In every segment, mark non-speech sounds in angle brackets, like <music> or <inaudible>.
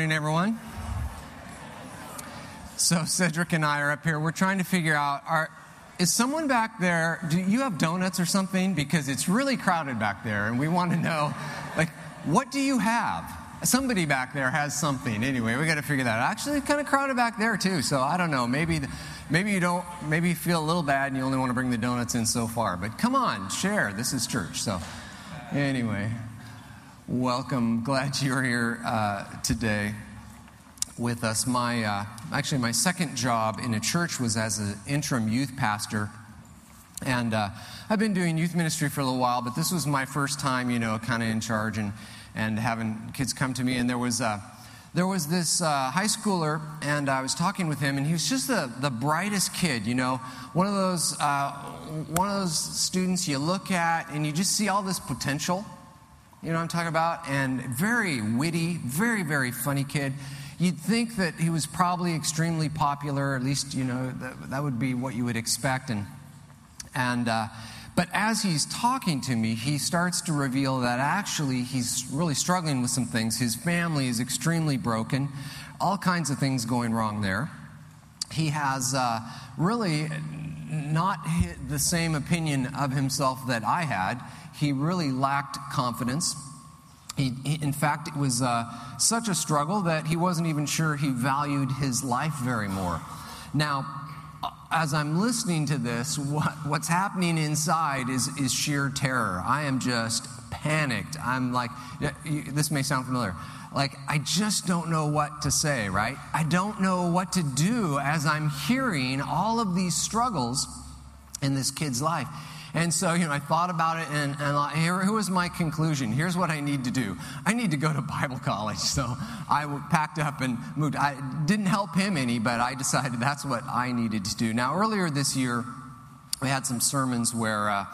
morning, everyone. So, Cedric and I are up here. We're trying to figure out are, is someone back there, do you have donuts or something? Because it's really crowded back there, and we want to know, like, what do you have? Somebody back there has something. Anyway, we got to figure that out. Actually, kind of crowded back there, too. So, I don't know. Maybe, maybe you don't, maybe you feel a little bad and you only want to bring the donuts in so far. But come on, share. This is church. So, anyway, welcome. Glad you're here uh, today with us. My uh, actually my second job in a church was as an interim youth pastor, and uh, I've been doing youth ministry for a little while, but this was my first time, you know, kind of in charge and and having kids come to me. And there was uh, there was this uh, high schooler, and I was talking with him, and he was just the the brightest kid, you know, one of those uh, one of those students you look at and you just see all this potential. You know what I'm talking about? And very witty, very, very funny kid. You'd think that he was probably extremely popular, at least, you know, that, that would be what you would expect. And, and, uh, but as he's talking to me, he starts to reveal that actually he's really struggling with some things. His family is extremely broken, all kinds of things going wrong there. He has uh, really not the same opinion of himself that I had. He really lacked confidence. He, in fact, it was uh, such a struggle that he wasn't even sure he valued his life very more. Now, as I'm listening to this, what, what's happening inside is, is sheer terror. I am just panicked. I'm like, this may sound familiar. Like, I just don't know what to say, right? I don't know what to do as I'm hearing all of these struggles in this kid's life. And so, you know, I thought about it, and, and here, here was my conclusion. Here's what I need to do I need to go to <laughs> Bible college. So I packed up and moved. I didn't help him any, but I decided that's what I needed to do. Now, earlier this year, we had some sermons where, uh,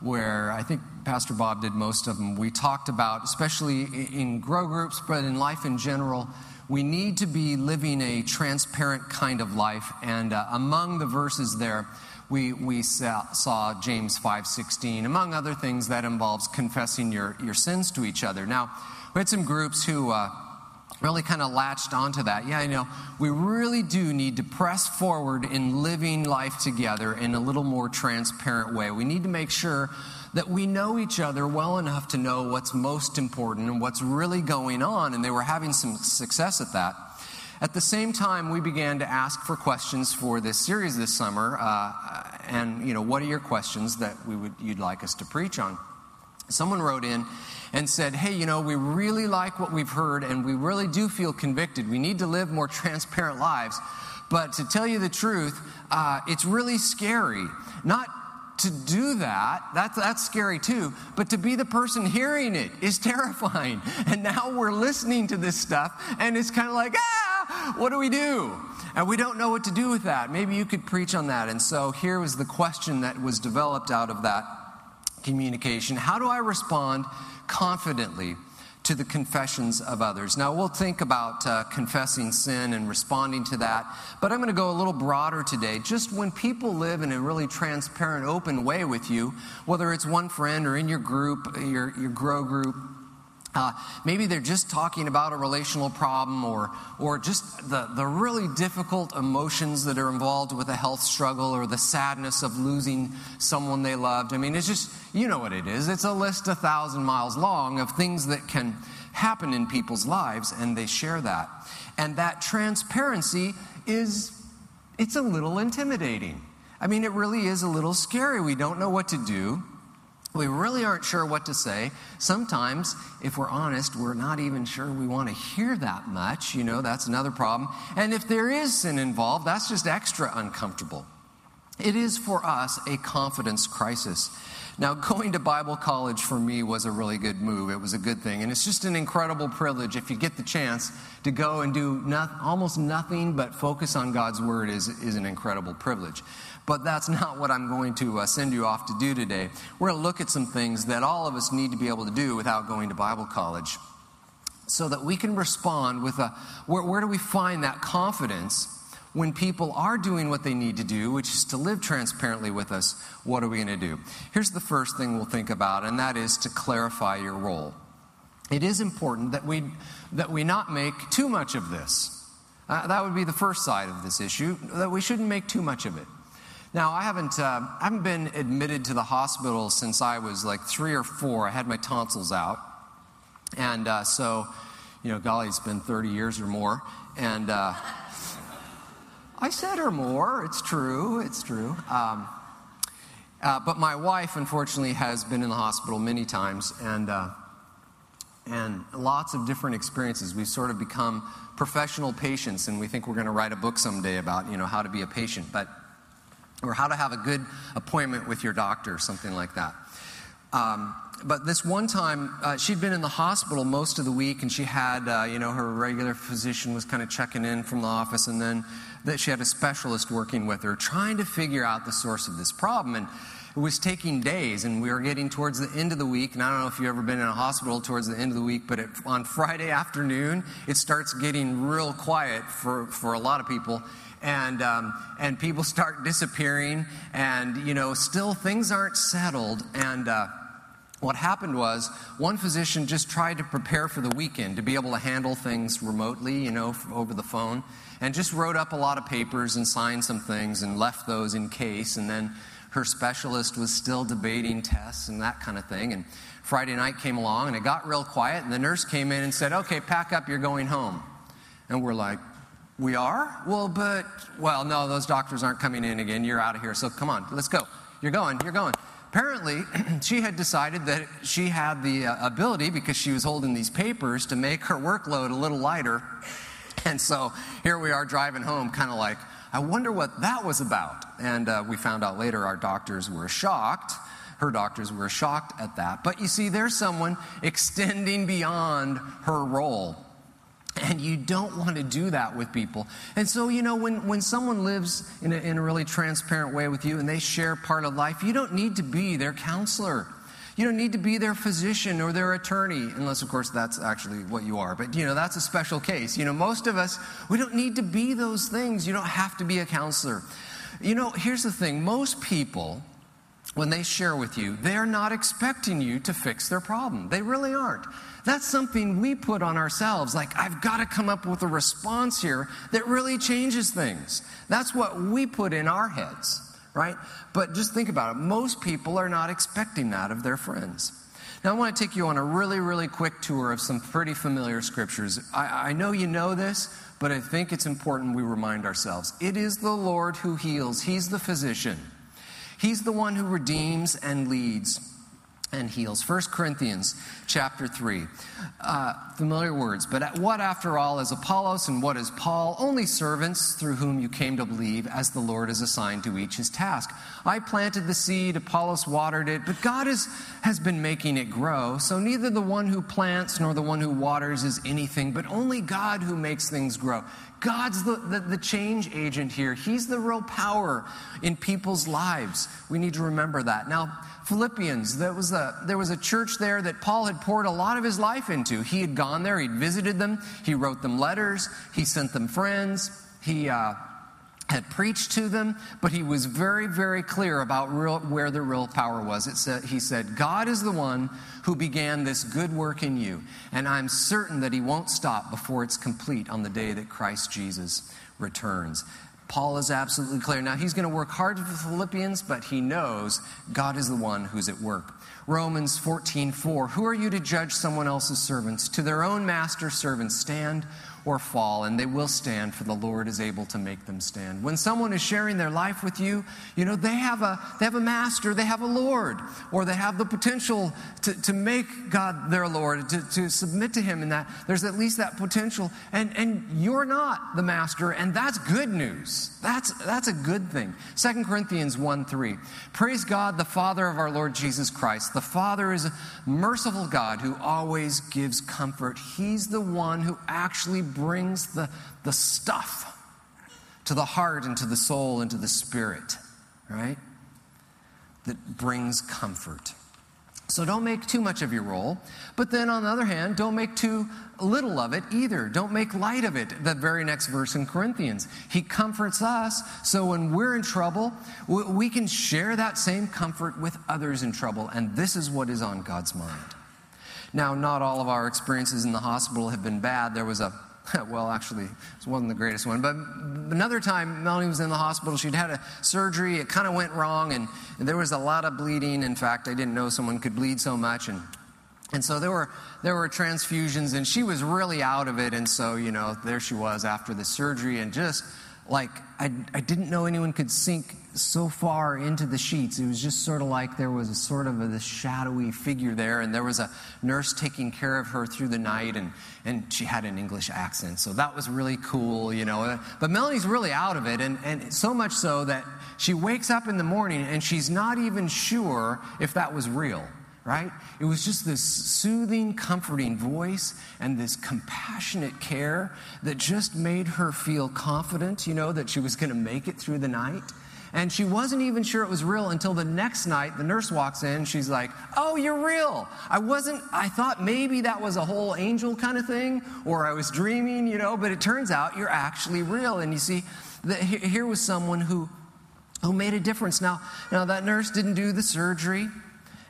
where I think Pastor Bob did most of them. We talked about, especially in grow groups, but in life in general, we need to be living a transparent kind of life. And uh, among the verses there, we, we saw, saw James 5.16, among other things that involves confessing your, your sins to each other. Now, we had some groups who uh, really kind of latched onto that. Yeah, you know, we really do need to press forward in living life together in a little more transparent way. We need to make sure that we know each other well enough to know what's most important and what's really going on, and they were having some success at that. At the same time, we began to ask for questions for this series this summer. Uh, and, you know, what are your questions that we would, you'd like us to preach on? Someone wrote in and said, Hey, you know, we really like what we've heard and we really do feel convicted. We need to live more transparent lives. But to tell you the truth, uh, it's really scary. Not to do that, that's, that's scary too, but to be the person hearing it is <laughs> terrifying. And now we're listening to this stuff and it's kind of like, ah! what do we do? And we don't know what to do with that. Maybe you could preach on that. And so here was the question that was developed out of that communication How do I respond confidently? To the confessions of others. Now, we'll think about uh, confessing sin and responding to that, but I'm going to go a little broader today. Just when people live in a really transparent, open way with you, whether it's one friend or in your group, your, your grow group, uh, maybe they're just talking about a relational problem or, or just the, the really difficult emotions that are involved with a health struggle or the sadness of losing someone they loved. I mean, it's just, you know what it is. It's a list a thousand miles long of things that can happen in people's lives, and they share that. And that transparency is, it's a little intimidating. I mean, it really is a little scary. We don't know what to do. We really aren't sure what to say. Sometimes, if we're honest, we're not even sure we want to hear that much. You know, that's another problem. And if there is sin involved, that's just extra uncomfortable. It is for us a confidence crisis. Now, going to Bible college for me was a really good move. It was a good thing. And it's just an incredible privilege if you get the chance to go and do almost nothing but focus on God's Word is, is an incredible privilege. But that's <laughs> not what I'm going to uh, send you off to do today. We're going to look at some things that all of us need to be able to do without going to Bible college so that we can respond with a where, where do we find that confidence when people are doing what they need to do, which is to live transparently with us, what are we going to do? Here's the first thing we'll think about, and that is to clarify your role. it is important that we, that we not make too much of this. Uh, that would be the first side of this issue, that we shouldn't make too much of it. Now, I haven't, uh, I haven't been admitted to the hospital since I was like three or four. I had my tonsils out. And uh, so, you know, golly, it's been 30 years or more. And uh, I said or more. It's true. It's true. Um, uh, but my wife, unfortunately, has been in the hospital many times and, uh, and lots of different experiences. We've sort of become professional patients, and we think we're going to write a book someday about, you know, how to be a patient. But or how to have a good appointment with your doctor, something like that. Um, but this one time, uh, she'd been in the hospital most of the week, and she had, uh, you know, her regular physician was kind of checking in from the office, and then that she had a specialist working with her, trying to figure out the source of this problem. And it was taking days, and we were getting towards the end of the week. And I don't know if you've ever been in a hospital towards the end of the week, but it, on Friday <laughs> afternoon, it starts getting real quiet for, for a lot of people and um, and people start disappearing, and you know, still things aren't settled. And uh, what happened was one physician just tried to prepare for the weekend to be able to handle things remotely, you know, over the phone, and just wrote up a lot of papers and signed some things and left those in case, and then. Her specialist was still debating tests and that kind of thing. And Friday night came along and it got real quiet, and the nurse came in and said, Okay, pack up, you're going home. And we're like, we are? Well, but, well, no, those doctors aren't coming in again. You're out of here. So come on, let's go. You're going, you're going. Apparently, <clears throat> she had decided that she had the uh, ability, because she was holding these papers, to make her workload a little lighter. <laughs> And so here we are driving home, kind of like, I wonder what that was about. And uh, we found out later our doctors were shocked. Her doctors were shocked at that. But you see, there's someone extending beyond her role. And you don't want to do that with people. And so, you know, when, when someone lives in a, in a really transparent way with you and they share part of life, you don't need to be their counselor. You don't need to be their physician or their attorney, unless, of course, that's actually what you are. But, you know, that's a special case. You know, most of us, we don't need to be those things. You don't have to be a counselor. You know, here's the thing most people, when they share with you, they're not expecting you to fix their problem. They really aren't. That's something we put on ourselves. Like, I've got to come up with a response here that really changes things. That's what we put in our heads, right? But just think about it. Most people are not expecting that of their friends. Now, I want to take you on a really, really quick tour of some pretty familiar scriptures. I, I know you know this, but I think it's important we remind ourselves. It is the Lord who heals, He's the physician, He's the one who redeems and leads and heals. 1 Corinthians chapter 3. Uh, familiar words, but what after all is Apollos and what is Paul? Only servants through whom you came to believe, as the Lord has assigned to each his task. I planted the seed, Apollos watered it, but God is, has been making it grow. So neither the one who plants nor the one who waters is anything, but only God who makes things grow. God's the, the, the, change agent here. He's the real power in people's lives. We need to remember that. Now, Philippians, that was, there was a church there that Paul had poured a lot of his life into. He had gone there, he'd visited them, he wrote them letters, he sent them friends, he uh, had preached to them, but he was very, very clear about real, where the real power was. It said, he said, God is the one who began this good work in you, and I'm certain that he won't stop before it's complete on the day that Christ Jesus returns. Paul is absolutely clear. Now, he's going to work hard for the Philippians, but he knows God is the one who's at work. Romans 14, 4. Who are you to judge someone else's servants? To their own master servants stand or fall, and they will stand, for the Lord is able to make them stand. When someone is sharing their life with you, you know, they have a, they have a master, they have a Lord, or they have the potential to, to make God their Lord, to, to submit to Him in that. There's at least that potential. And, and you're not the master, and that's good news. That's, that's a good thing. 2 Corinthians 1 3. Praise God, the Father of our Lord Jesus Christ. The Father is a merciful God who always gives comfort. He's the one who actually brings the, the stuff to the heart and to the soul and to the spirit, right? That brings comfort. So don't make too much of your role. But then on the other hand, don't make too little of it either. Don't make light of it. The very next verse in Corinthians. He comforts us so when we're in trouble, we can share that same comfort with others in trouble. And this is what is on God's mind. Now, not all of our experiences in the hospital have been bad. There was a <laughs> well, actually, it wasn't the greatest one. But another time, Melanie was in the hospital. She'd had a surgery. It kind of went wrong, and, there was a lot of bleeding. In fact, I didn't know someone could bleed so much. And, and so there were, there were transfusions, and she was really out of it. And so, you know, there she was after the surgery, and just like I, I didn't know anyone could sink so far into the sheets. It was just sort of like there was a sort of a, shadowy figure there, and there was a nurse taking care of her through the night, and, and she had an English accent. So that was really cool, you know. But Melanie's really out of it, and, and so much so that she wakes up in the morning and she's not even sure if that was real right? It was just this soothing, comforting voice and this compassionate care that just made her feel confident, you know, that she was going to make it through the night. And she wasn't even sure it was real until the next night. The nurse walks in. She's like, Oh, you're real. I wasn't, I thought maybe that was a whole angel kind of thing, or I was dreaming, you know, but it turns out you're actually real. And you see, the, here was someone who, who made a difference. Now, now, that nurse didn't do the surgery.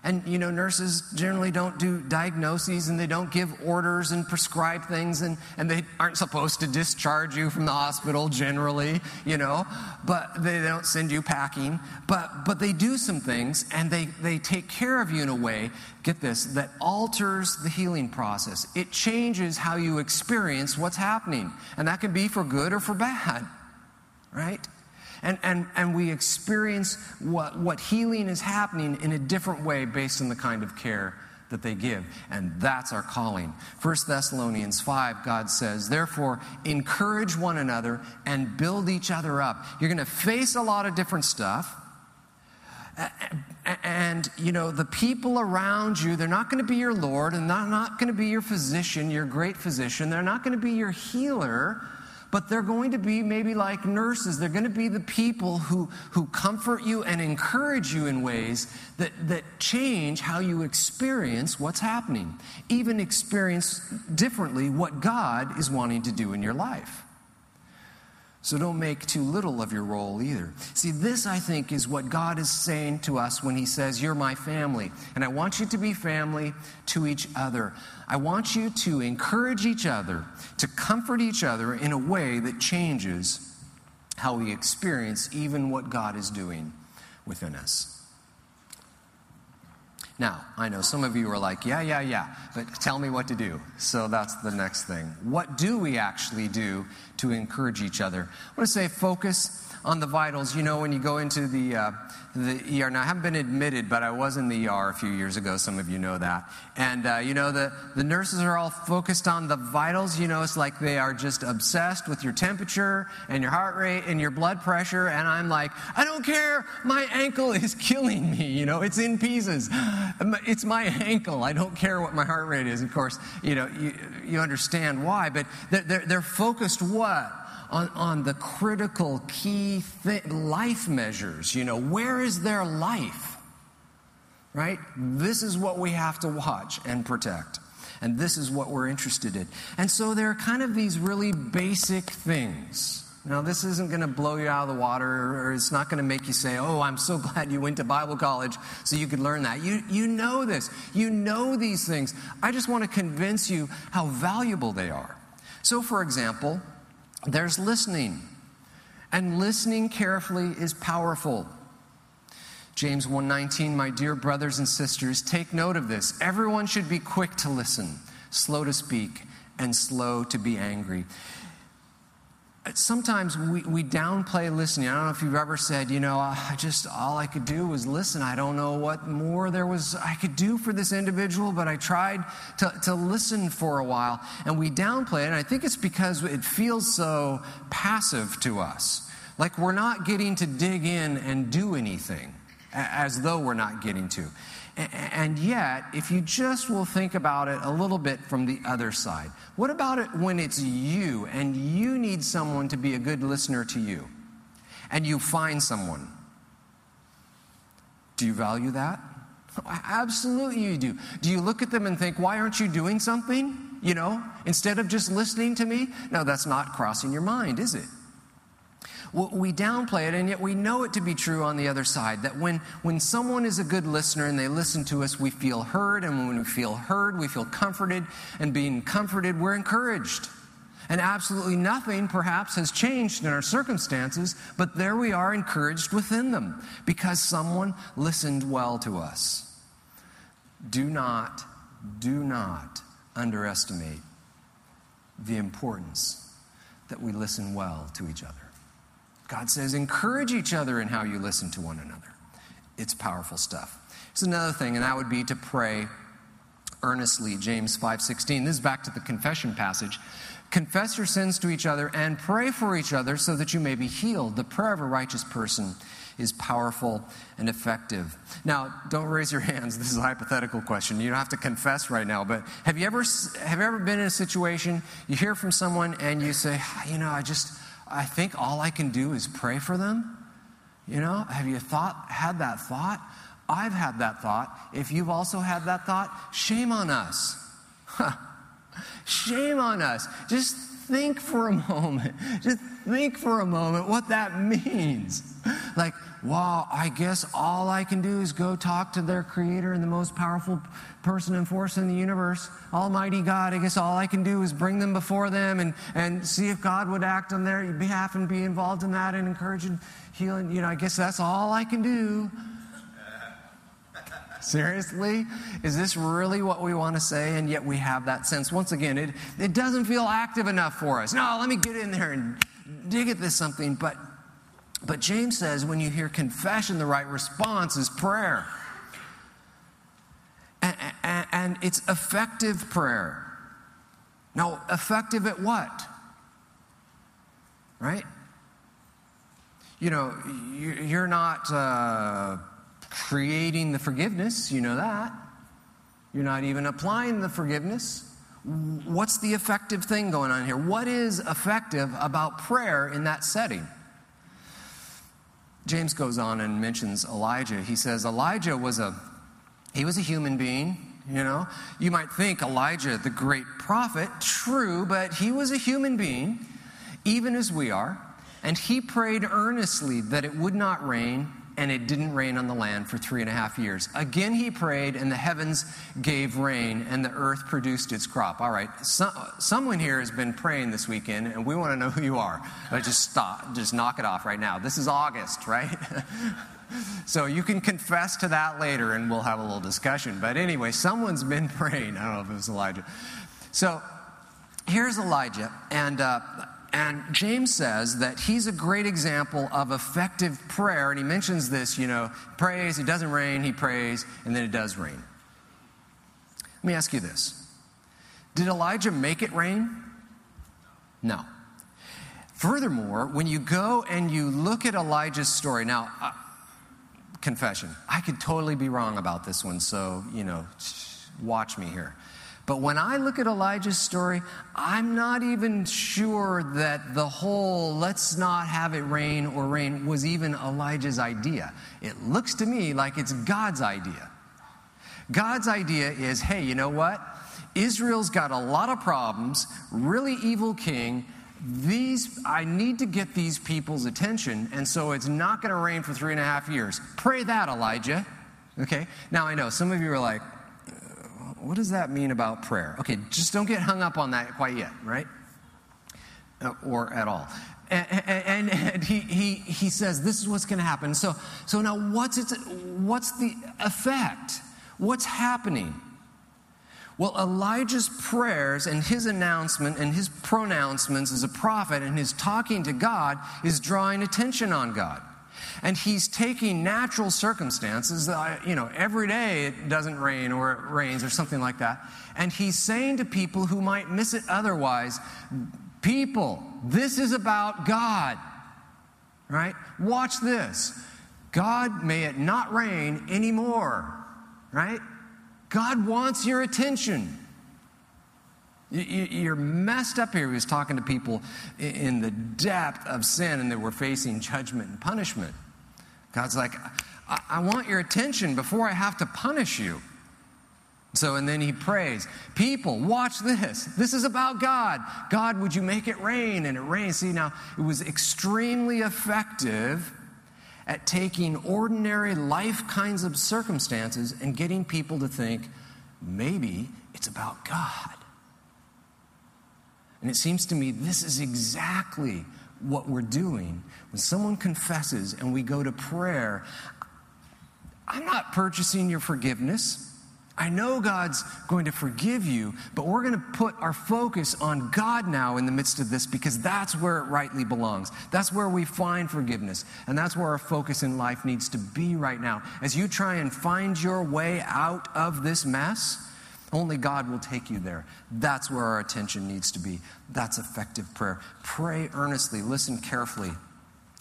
And, you know, nurses generally don't do diagnoses and they don't give orders and prescribe things and, and they aren't supposed to discharge you from the hospital generally, you know, but they don't send you packing. But, but they do some things and they, they take care of you in a way, get this, that alters the healing process. It changes how you experience what's happening. And that can be for good or for bad, right? And, and, and we experience what, what healing is happening in a different way based on the kind of care that they give. And that's our calling. 1 Thessalonians 5, God says, Therefore, encourage one another and build each other up. You're going to face a lot of different stuff. And, you know, the people around you, they're not going to be your Lord and not, not going to be your physician, your great physician. They're not going to be your healer but they're going to be maybe like nurses. They're going to be the people who, who comfort you and encourage you in ways that, that change how you experience what's happening, even experience differently what God is wanting to do in your life. So don't make too little of your role either. See, this, I think, is what God is saying to us when He says, You're my family. And I want you to be family to each other. I want you to encourage each other, to comfort each other in a way that changes how we experience even what God is doing within us. Now, I know some of you are like, yeah, yeah, yeah, but tell me what to do. So that's the next thing. What do we actually do to encourage each other? I want to say focus on the vitals. You know, when you go into the, uh, the ER, now I haven't been admitted, but I was in the ER a few years ago. Some of you know that. And, uh, you know, the, the nurses are all focused on the vitals. You know, it's like they are just obsessed with your temperature and your heart rate and your blood pressure. And I'm like, I don't care. My ankle <laughs> is killing me. You know, it's in pieces. It's my ankle. I don't care what my heart rate is. Of course, you know, you, you understand why, but they're, they're focused what? On, on the critical key th- life measures. You know, where is their life? Right? This is what we have to watch and protect. And this is what we're interested in. And so there are kind of these really basic things. Now, this isn't going to blow you out of the water, or it's not going to make you say, Oh, I'm so <laughs> glad you went to Bible college so you could learn that. You, you know this. You know these things. I just want to convince you how valuable they are. So, for example, there's listening. And listening carefully is powerful. James 1:19 My dear brothers and sisters take note of this everyone should be quick to listen slow to speak and slow to be angry sometimes we, we downplay listening. I don't know if you've ever said, you know, I just, all I could do was listen. I don't know what more there was I could do for this individual, but I tried to, to listen for a while. And we downplay it. And I think it's because it feels so passive to us. Like we're not getting to dig in and do anything, as though we're not getting to. And yet, if you just will think about it a little bit from the other side, what about it when it's you and you need someone to be a good listener to you and you find someone? Do you value that? Absolutely, you do. Do you look at them and think, why aren't you doing something? You know, instead of just listening to me? No, that's not crossing your mind, is it? We downplay it, and yet we know it to be true on the other side that when, when someone is a good listener and they listen to us, we feel heard, and when we feel heard, we feel comforted, and being comforted, we're encouraged. And absolutely nothing, perhaps, has changed in our circumstances, but there we are encouraged within them because someone listened well to us. Do not, do not underestimate the importance that we listen well to each other. God says, encourage each other in how you listen to one another. It's powerful stuff. It's another thing, and that would be to pray earnestly. James 5:16. This is back to the confession passage. Confess your sins to each other and pray for each other so that you may be healed. The prayer of a righteous person is powerful and effective. Now, don't raise your hands. <laughs> This is a hypothetical question. You don't have to confess right now, but have you ever have you ever been in a situation you hear from someone and you say, "You know, I just I think all I can do is pray for them?" You know, have you thought had that thought? I've had that thought. If you've also had that thought, shame on us. <laughs> Shame on us. Just think for a <laughs> moment. Just think for a moment what that means. Like, wow, I guess all I can do is go talk to their creator and the most powerful person and force in the universe, Almighty God. I guess all I can do is bring them before them and, and see if God would act on their behalf and be involved in that and encourage and heal. You know, I guess that's all I can do. <laughs> Seriously? Is this really what we want to say? And yet we have that sense. Once again, it, it doesn't feel active enough for us. No, let me get in there and dig at this something. But, but James says when you hear confession, the right response is prayer. And, and, and it's effective prayer. Now, effective at what? Right? You know, you're not. Uh, creating the forgiveness, you know that. You're not even applying the forgiveness. What's the effective thing going on here? What is effective about prayer in that setting? James goes on and mentions Elijah. He says Elijah was a he was a human being, you know. You might think Elijah the great prophet, true, but he was a human being even as we are, and he prayed earnestly that it would not rain and it didn't rain on the land for three and a half years. Again, he prayed, and the heavens gave rain, and the earth produced its crop. All right, so, someone here has been praying this weekend, and we want to know who you are. But just stop, just knock it off right now. This is August, right? <laughs> so you can confess to that later, and we'll have a little discussion. But anyway, someone's been <laughs> praying. I don't know if it was Elijah. So here's Elijah, and uh, and James says that he's a great example of effective prayer. And he mentions this, you know, prays, it doesn't rain, he prays, and then it does rain. Let me ask you this Did Elijah make it rain? No. Furthermore, when you go and you look at Elijah's story, now, uh, confession, I could totally be wrong about this one, so, you know, watch me here. But when I look at Elijah's story, I'm not even sure that the whole let's not have it rain or rain was even Elijah's idea. It looks to me like it's God's idea. God's idea is hey, you know what? Israel's got a lot of problems, really evil king. These, I need to get these people's attention, and so it's not going to rain for three and a half years. Pray that, Elijah. Okay? Now I know some of you are like, what does that mean about prayer? Okay, just don't get hung up on that quite yet, right? Uh, or at all. And, and, and, he, he, he says this is what's going to happen. So, so now what's, its, what's the effect? What's happening? Well, Elijah's prayers and his announcement and his pronouncements as a prophet and his talking to God is drawing attention on God. And he's taking natural circumstances, you know, every day it doesn't rain or it rains or something like that. And he's saying to people who might miss it otherwise, people, this is about God, right? Watch this. God, may it not rain anymore, right? God wants your attention. You're messed up here. He was talking to people in the depth of sin and they were facing judgment and punishment. God's like, I, want your attention before I have to punish you. So, and then he prays, People, watch this. This is about God. God, would you make it rain? And it rains. See, now, it was extremely effective at taking ordinary life kinds of circumstances and getting people to think maybe it's about God. And it seems to me this is exactly what we're doing when someone confesses and we go to prayer. I'm not purchasing your forgiveness. I know God's going to forgive you, but we're going to put our focus on God now in the midst of this because that's where it rightly belongs. That's where we find forgiveness. And that's where our focus in life needs to be right now. As you try and find your way out of this mess, only God will take you there. That's where our attention needs to be. That's effective prayer. Pray earnestly, listen carefully.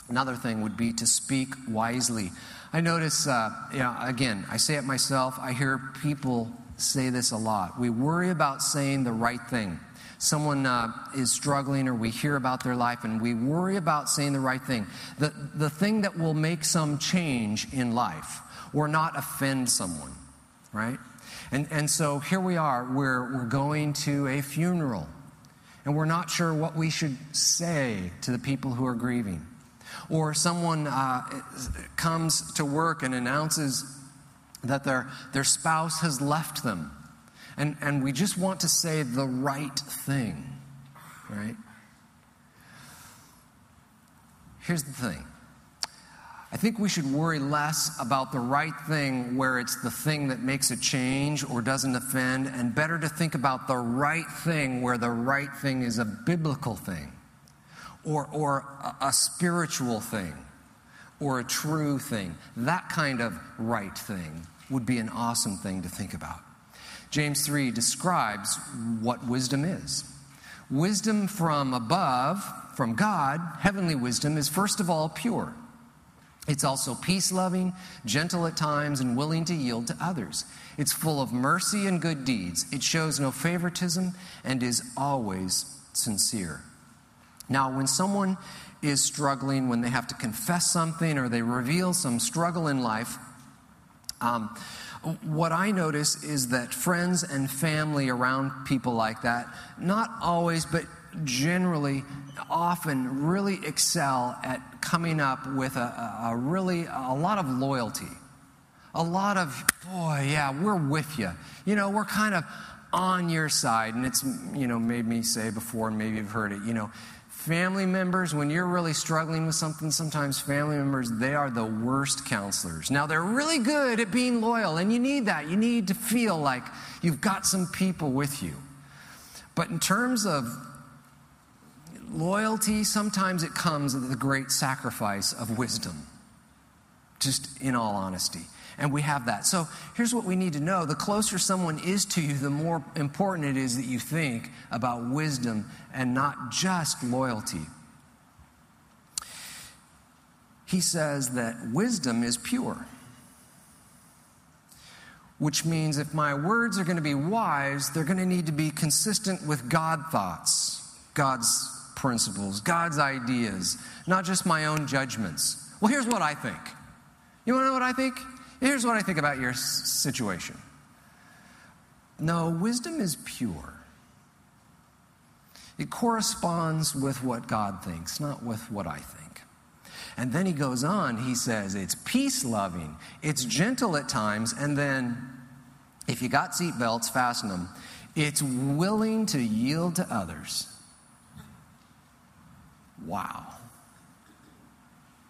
Another thing would be to speak wisely. I notice, uh, you know, again, I say it myself, I hear people say this a lot. We worry about saying the right thing. Someone uh, is struggling, or we hear about their life, and we worry about saying the right thing. The, the thing that will make some change in life or not offend someone, right? And, and so here we are, we're, we're going to a funeral, and we're not sure what we should say to the people who are grieving. Or someone uh, comes to work and announces that their, their spouse has left them. And, and we just want to say the right thing, right? Here's the thing I think we should worry less about the right thing where it's the thing that makes a change or doesn't offend, and better to think about the right thing where the right thing is a biblical thing or, or a, a spiritual thing or a true thing. That kind of right thing would be an awesome thing to think about. James 3 describes what wisdom is. Wisdom from above, from God, heavenly wisdom, is first of all pure. It's also peace loving, gentle at times, and willing to yield to others. It's full of mercy and good deeds. It shows no favoritism and is always sincere. Now, when someone is struggling, when they have to confess something or they reveal some struggle in life, um, what I notice is that friends and family around people like that, not always, but generally, often really excel at coming up with a, a, really a lot of loyalty. A lot of, boy, yeah, we're with you. You know, we're kind of on your side. And it's, you know, made me say before, and maybe you've heard it, you know, Family members, when you're really struggling with something, sometimes family members, they are the worst counselors. Now, they're really good at being loyal, and you need that. You need to feel like you've got some people with you. But in terms of loyalty, sometimes it comes at the great sacrifice of wisdom, just in all honesty. And we have that. So here's what we need to know the closer someone is to you, the more important it is that you think about wisdom and not just loyalty. He says that wisdom is pure, which means if my words are going to be wise, they're going to need to be consistent with God thoughts, God's principles, God's ideas, not just my own judgments. Well, here's what I think. You want to know what I think? Here's what I think about your situation. No, wisdom is pure. It corresponds with what God thinks, not with what I think. And then he goes on, he says it's peace loving, it's gentle at times, and then if you got seatbelts, fasten them. It's willing to yield to others. Wow.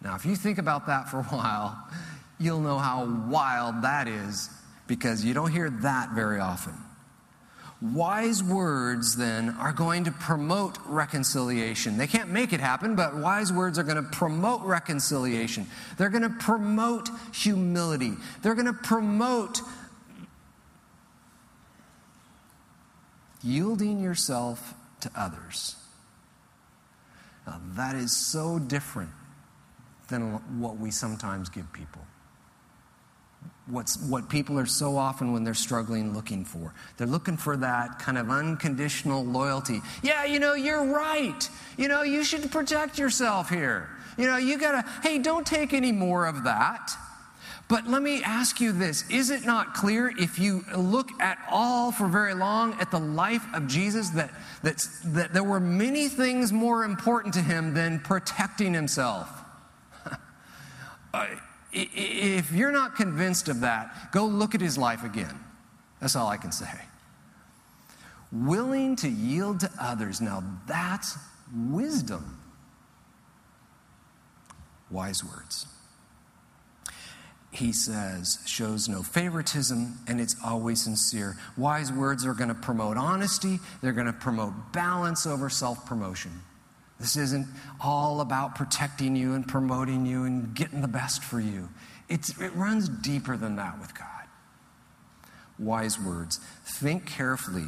Now, if you think about that for a while, you'll know how wild that is because you don't hear that very often. Wise words, then, are going to promote reconciliation. They can't make it happen, but wise words are going to promote reconciliation. They're going to promote humility. They're going to promote yielding yourself to others. Now, that is so different than what we sometimes give people what's, what people are so often when they're struggling looking for. They're looking for that kind of unconditional loyalty. Yeah, you know, you're right. You know, you should protect yourself here. You know, you gotta, hey, don't take any more of that. But let me ask you this Is it not clear if you look at all for very long at the life of Jesus that, that, that there were many things more important to him than protecting himself? <laughs> Uh, if you're not convinced of that, go look at his life again. That's all I can say. Willing to yield to others. Now that's wisdom. Wise words he says, shows no favoritism and it's always sincere. Wise words are going to promote honesty, they're going to promote balance over self promotion. This isn't all about protecting you and promoting you and getting the best for you. It's, it runs deeper than that with God. Wise words. Think carefully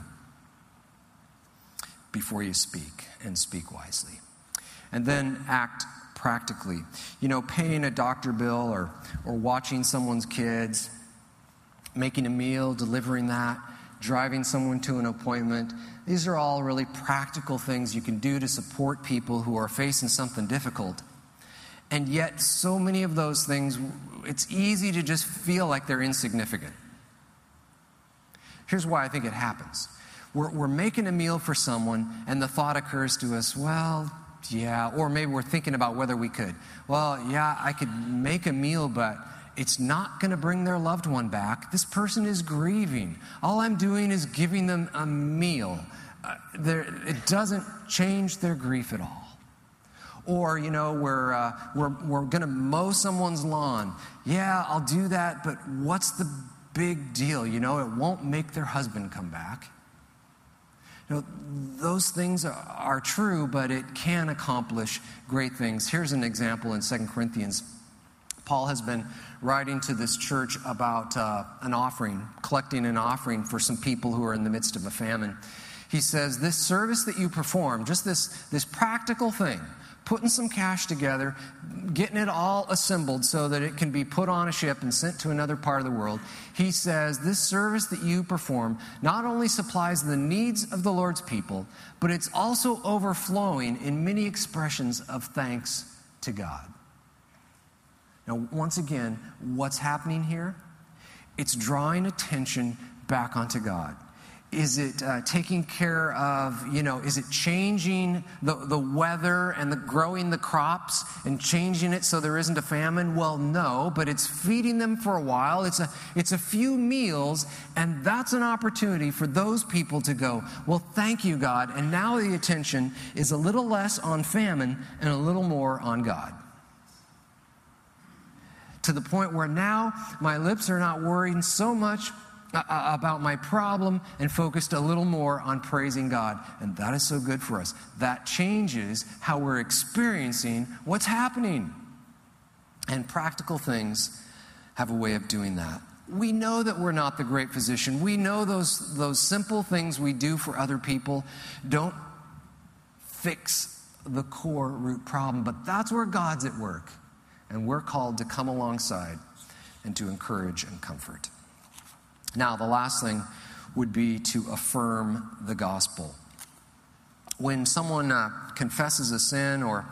before you speak and speak wisely. And then act practically. You know, paying a doctor bill or, or watching someone's kids, making a meal, delivering that, driving someone to an appointment. These are all really practical things you can do to support people who are facing something difficult. And yet, so many of those things, it's easy to just feel like they're insignificant. Here's why I think it happens. We're, we're making a meal for someone, and the thought occurs to us, well, yeah. Or maybe we're thinking about whether we could. Well, yeah, I could make a meal, but it's not going to bring their loved one back. This person is grieving. All I'm doing is giving them a meal. Uh, it doesn't change their grief at all. Or, you know, we're, uh, we're, we're going to mow someone's lawn. Yeah, I'll do that, but what's the big deal? You know, it won't make their husband come back. You know, those things are true, but it can accomplish great things. Here's an example in 2 Corinthians. Paul has been writing to this church about uh, an offering, collecting an offering for some people who are in the midst of a famine. He says, This service that you perform, just this, this practical thing, putting some cash together, getting it all assembled so that it can be put on a ship and sent to another part of the world. He says, This service that you perform not only supplies the needs of the Lord's people, but it's also overflowing in many expressions of thanks to God. Now, once again, what's happening here? It's drawing attention back onto God. Is it uh, taking care of, you know, is it changing the, the weather and the, growing the crops and changing it so there isn't a famine? Well, no, but it's feeding them for a while. It's a, it's a few meals, and that's an opportunity for those people to go, well, thank you, God. And now the attention is a little less on famine and a little more on God to the point where now my lips are not worrying so much Uh, uh, about my problem and focused a little more on praising God. And that is so good for us. That changes how we're experiencing what's happening. And practical things have a way of doing that. We know that we're not the great physician. We know those, those simple things we do for other people don't fix the core root problem, but that's where God's at work. And we're called to come alongside and to encourage and comfort. Now, the last thing would be to affirm the gospel. When someone uh, confesses a sin or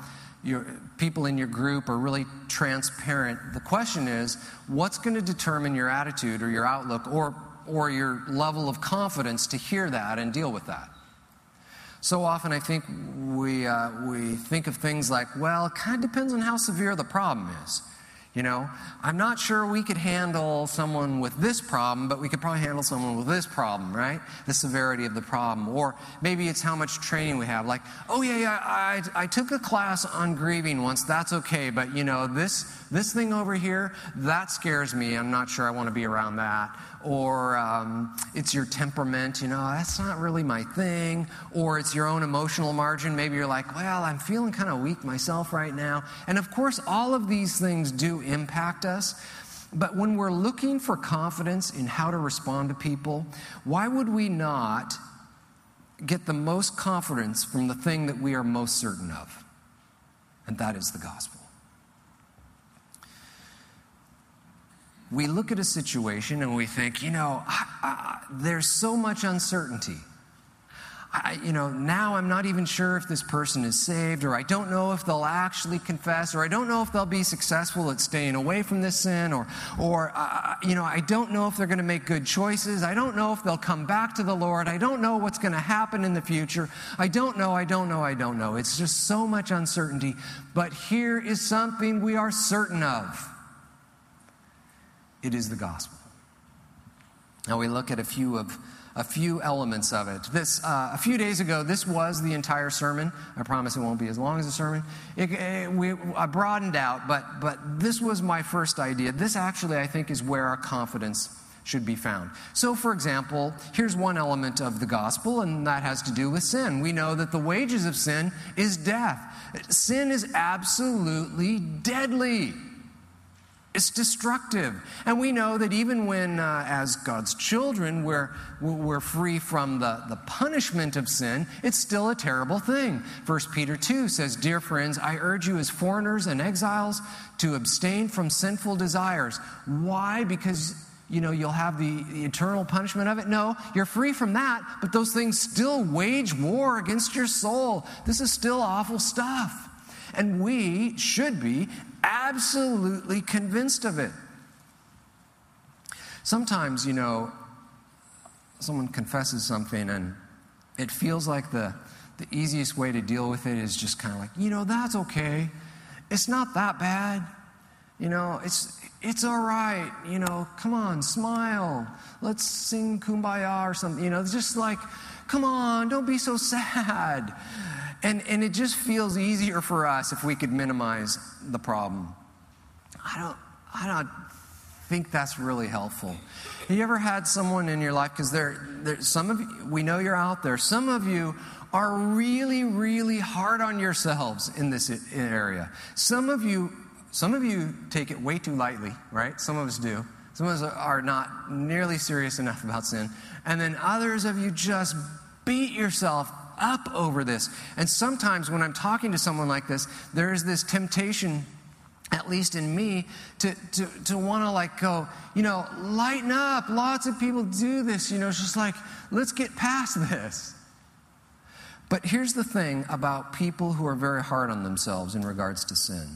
your, people in your group are really transparent, the question is what's going to determine your attitude or your outlook or, or your level of confidence to hear that and deal with that? So often, I think we, uh, we think of things like, well, it kind of depends on how severe the problem is. You know, I'm not sure we could handle someone with this problem, but we could probably handle someone with this problem, right? The severity of the problem. Or maybe it's how much training we have. Like, oh, yeah, yeah, I, I took a class on grieving once. That's okay. But, you know, this, this thing over here, that scares me. I'm not sure I want to be around that or um, it's your temperament, you know, that's not really my thing, or it's your own emotional margin. Maybe you're like, well, I'm feeling kind of weak myself right now. And of course, all of these things do impact us. But when we're looking for confidence in how to respond to people, why would we not get the most confidence from the thing that we are most certain of? And that is the gospel. we look at a situation and we think, you know, I, I, there's so much uncertainty. I, you know, now I'm not even sure if this person is saved, or I don't know if they'll actually confess, or I don't know if they'll be successful at staying away from this sin, or, or uh, you know, I don't know if they're going to make good choices. I don't know if they'll come back to the Lord. I don't know what's going to happen in the future. I don't know, I don't know, I don't know. It's just so much uncertainty. But here is something we are certain of it is the gospel. Now we look at a few of a few elements of it. This, uh, a few days ago, this was the entire sermon. I promise it won't be as long as the sermon. It, it, we, I broadened out, but, but this was my first idea. This actually, I think, is where our confidence should be found. So, for example, here's one element of the gospel, and that has to do with sin. We know that the wages of sin is death. Sin is absolutely deadly. It's destructive. And we know that even when, uh, as God's children, we're, we're free from the, the punishment of sin, it's still a terrible thing. 1 Peter 2 says, Dear friends, I urge you as foreigners and exiles to abstain from sinful desires. Why? Because you know you'll have the, the eternal punishment of it no you're free from that but those things still wage war against your soul this is still awful stuff and we should be absolutely convinced of it. Sometimes, you know, someone confesses something and it feels like the, the easiest way to deal with it is just kind of like, you know, that's okay. It's not that bad. You know, it's, it's all right. You know, come on, smile. Let's sing kumbaya or something. You know, just like, come on, don't be so <laughs> sad. And, and it just feels easier for us if we could minimize the problem. I don't, I don't think that's really helpful. Have you ever had someone in your life, because there, some of you, we know you're out there, some of you are really, really hard on yourselves in this area. Some of you, some of you take it way too lightly, right? Some of us do. Some of us are not nearly serious enough about sin. And then others of you just beat yourself up over this. And sometimes when I'm talking to someone like this, there is this temptation, at least in me, to, to, to want to like go, you know, lighten up. Lots of people do this. You know, it's just like, let's get past this. But here's the thing about people who are very hard on themselves in regards to sin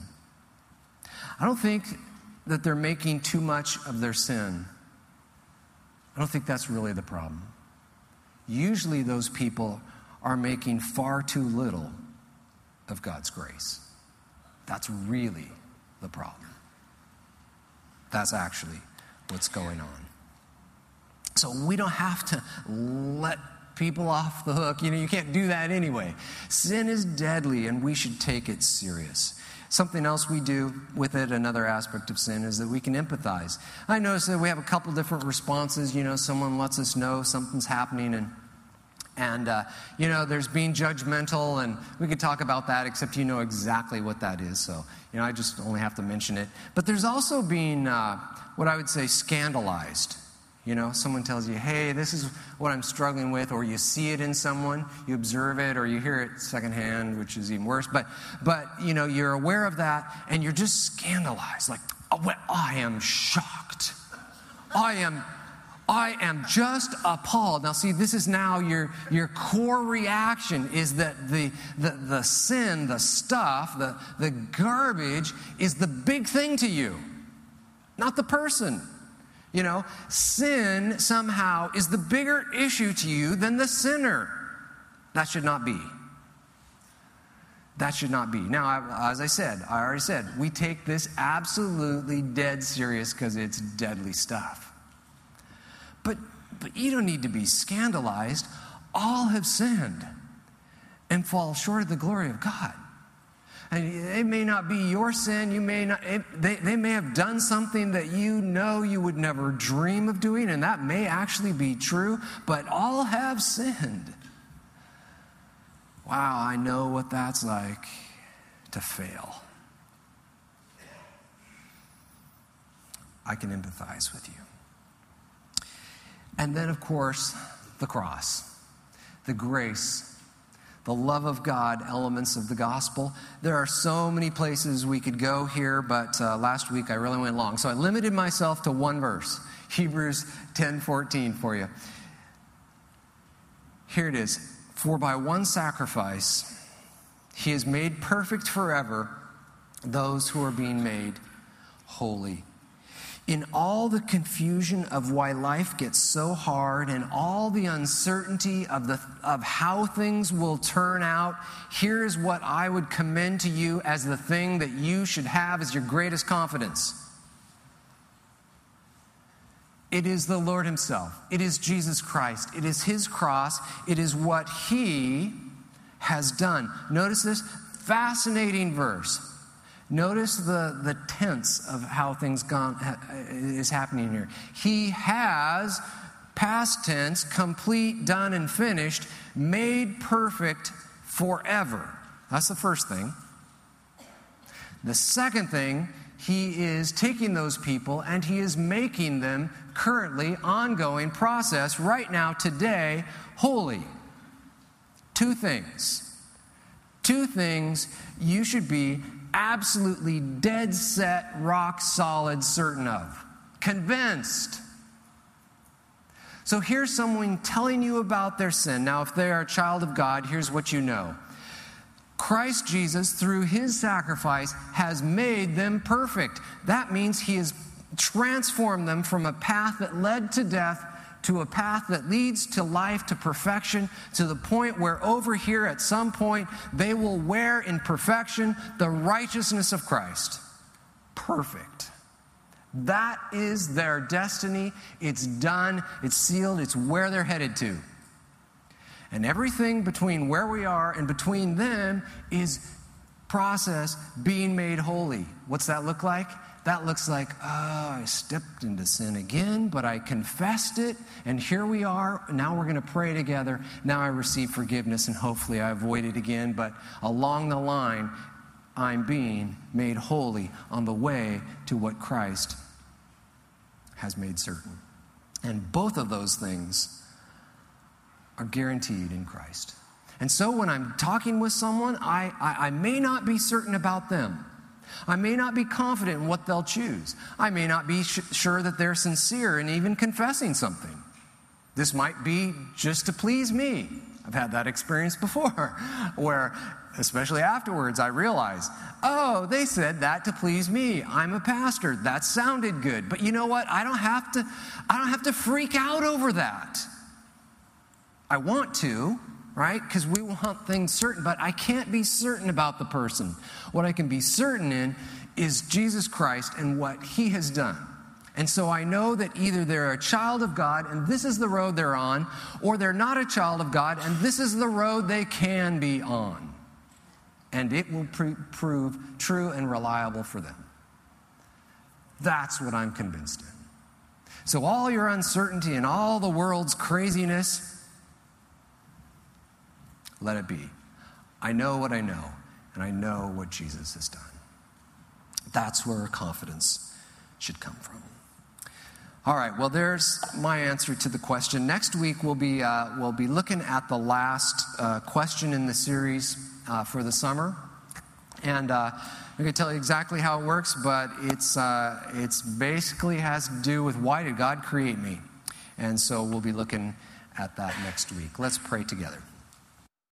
I don't think that they're making too much of their sin. I don't think that's really the problem. Usually, those people are making far too little of God's grace. That's really the problem. That's actually what's going on. So we don't have to let people off the hook. You know, you can't do that anyway. Sin is deadly and we should take it serious. Something else we do with it, another aspect of sin, is that we can empathize. I notice that we have a couple different responses. You know, someone lets us know something's happening and and, uh, you know, there's being judgmental, and we could talk about that, except you know exactly what that is. So, you know, I just only have to mention it. But there's also being uh, what I would say scandalized. You know, someone tells you, hey, this is what I'm struggling with, or you see it in someone, you observe it, or you hear it secondhand, which is even worse. But, but you know, you're aware of that, and you're just scandalized. Like, oh, well, I am shocked. I am I am just appalled. Now, see, this is now your, your core reaction is that the, the, the sin, the stuff, the, the garbage is the big thing to you, not the person. You know, sin somehow is the bigger issue to you than the sinner. That should not be. That should not be. Now, as I said, I already said, we take this absolutely dead serious because it's deadly stuff. But, but you don't need to be scandalized. All have sinned and fall short of the glory of God. And it may not be your sin. You may not, it, they, they may have done something that you know you would never dream of doing, and that may actually be true, but all have sinned. Wow, I know what that's like to fail. I can empathize with you. And then, of course, the cross, the grace, the love of God elements of the gospel. There are so many places we could go here, but uh, last week I really went long. So I limited myself to one verse, Hebrews 10 14 for you. Here it is. For by one sacrifice, he has made perfect forever those who are being made holy. In all the confusion of why life gets so hard and all the uncertainty of, the, of how things will turn out, here's what I would commend to you as the thing that you should have as your greatest confidence. It is the Lord Himself. It is Jesus Christ. It is His cross. It is what He has done. Notice this fascinating verse. Notice the, the tense of how things gone, is happening here. He has, past tense, complete, done, and finished, made perfect forever. That's the first thing. The second thing, he is taking those people and he is making them currently, ongoing process, right now, today, holy. Two things. Two things you should be absolutely dead set, rock solid, certain of. Convinced. So here's someone telling you about their sin. Now, if they are a child of God, here's what you know Christ Jesus, through his sacrifice, has made them perfect. That means he has transformed them from a path that led to death to a path that leads to life, to perfection, to the point where over here at some point they will wear in perfection the righteousness of Christ. Perfect. That is their destiny. It's done, it's sealed, it's where they're headed to. And everything between where we are and between them is process being made holy. What's that look like? That looks like, oh, I stepped into sin again, but I confessed it, and here we are. Now we're going to pray together. Now I receive forgiveness, and hopefully I avoid it again. But along the line, I'm being made holy on the way to what Christ has made certain. And both of those things are guaranteed in Christ. And so when I'm talking with someone, I, I, I may not be certain about them. I may not be confident in what they'll choose. I may not be sh- sure that they're sincere in even confessing something. This might be just to please me. I've had that experience before, <laughs> where, especially afterwards, I realized, oh, they said that to please me. I'm a pastor. That sounded good. But you know what? I don't have to, I don't have to freak out over that. I want to, right? Because we want things certain, but I can't be certain about the person. What I can be certain in is Jesus Christ and what he has done. And so I know that either they're a child of God and this is the road they're on, or they're not a child of God and this is the road they can be on. And it will prove true and reliable for them. That's what I'm convinced in. So, all your uncertainty and all the world's craziness, let it be. I know what I know, and I know what Jesus has done. That's where confidence should come from. All right, well, there's my answer to the question. Next week, we'll be, uh, we'll be looking at the last uh, question in the series uh, for the summer. And I'm going to tell you exactly how it works, but it's, uh, it's basically has to do with why did God create me? And so we'll be looking at that next week. Let's pray together.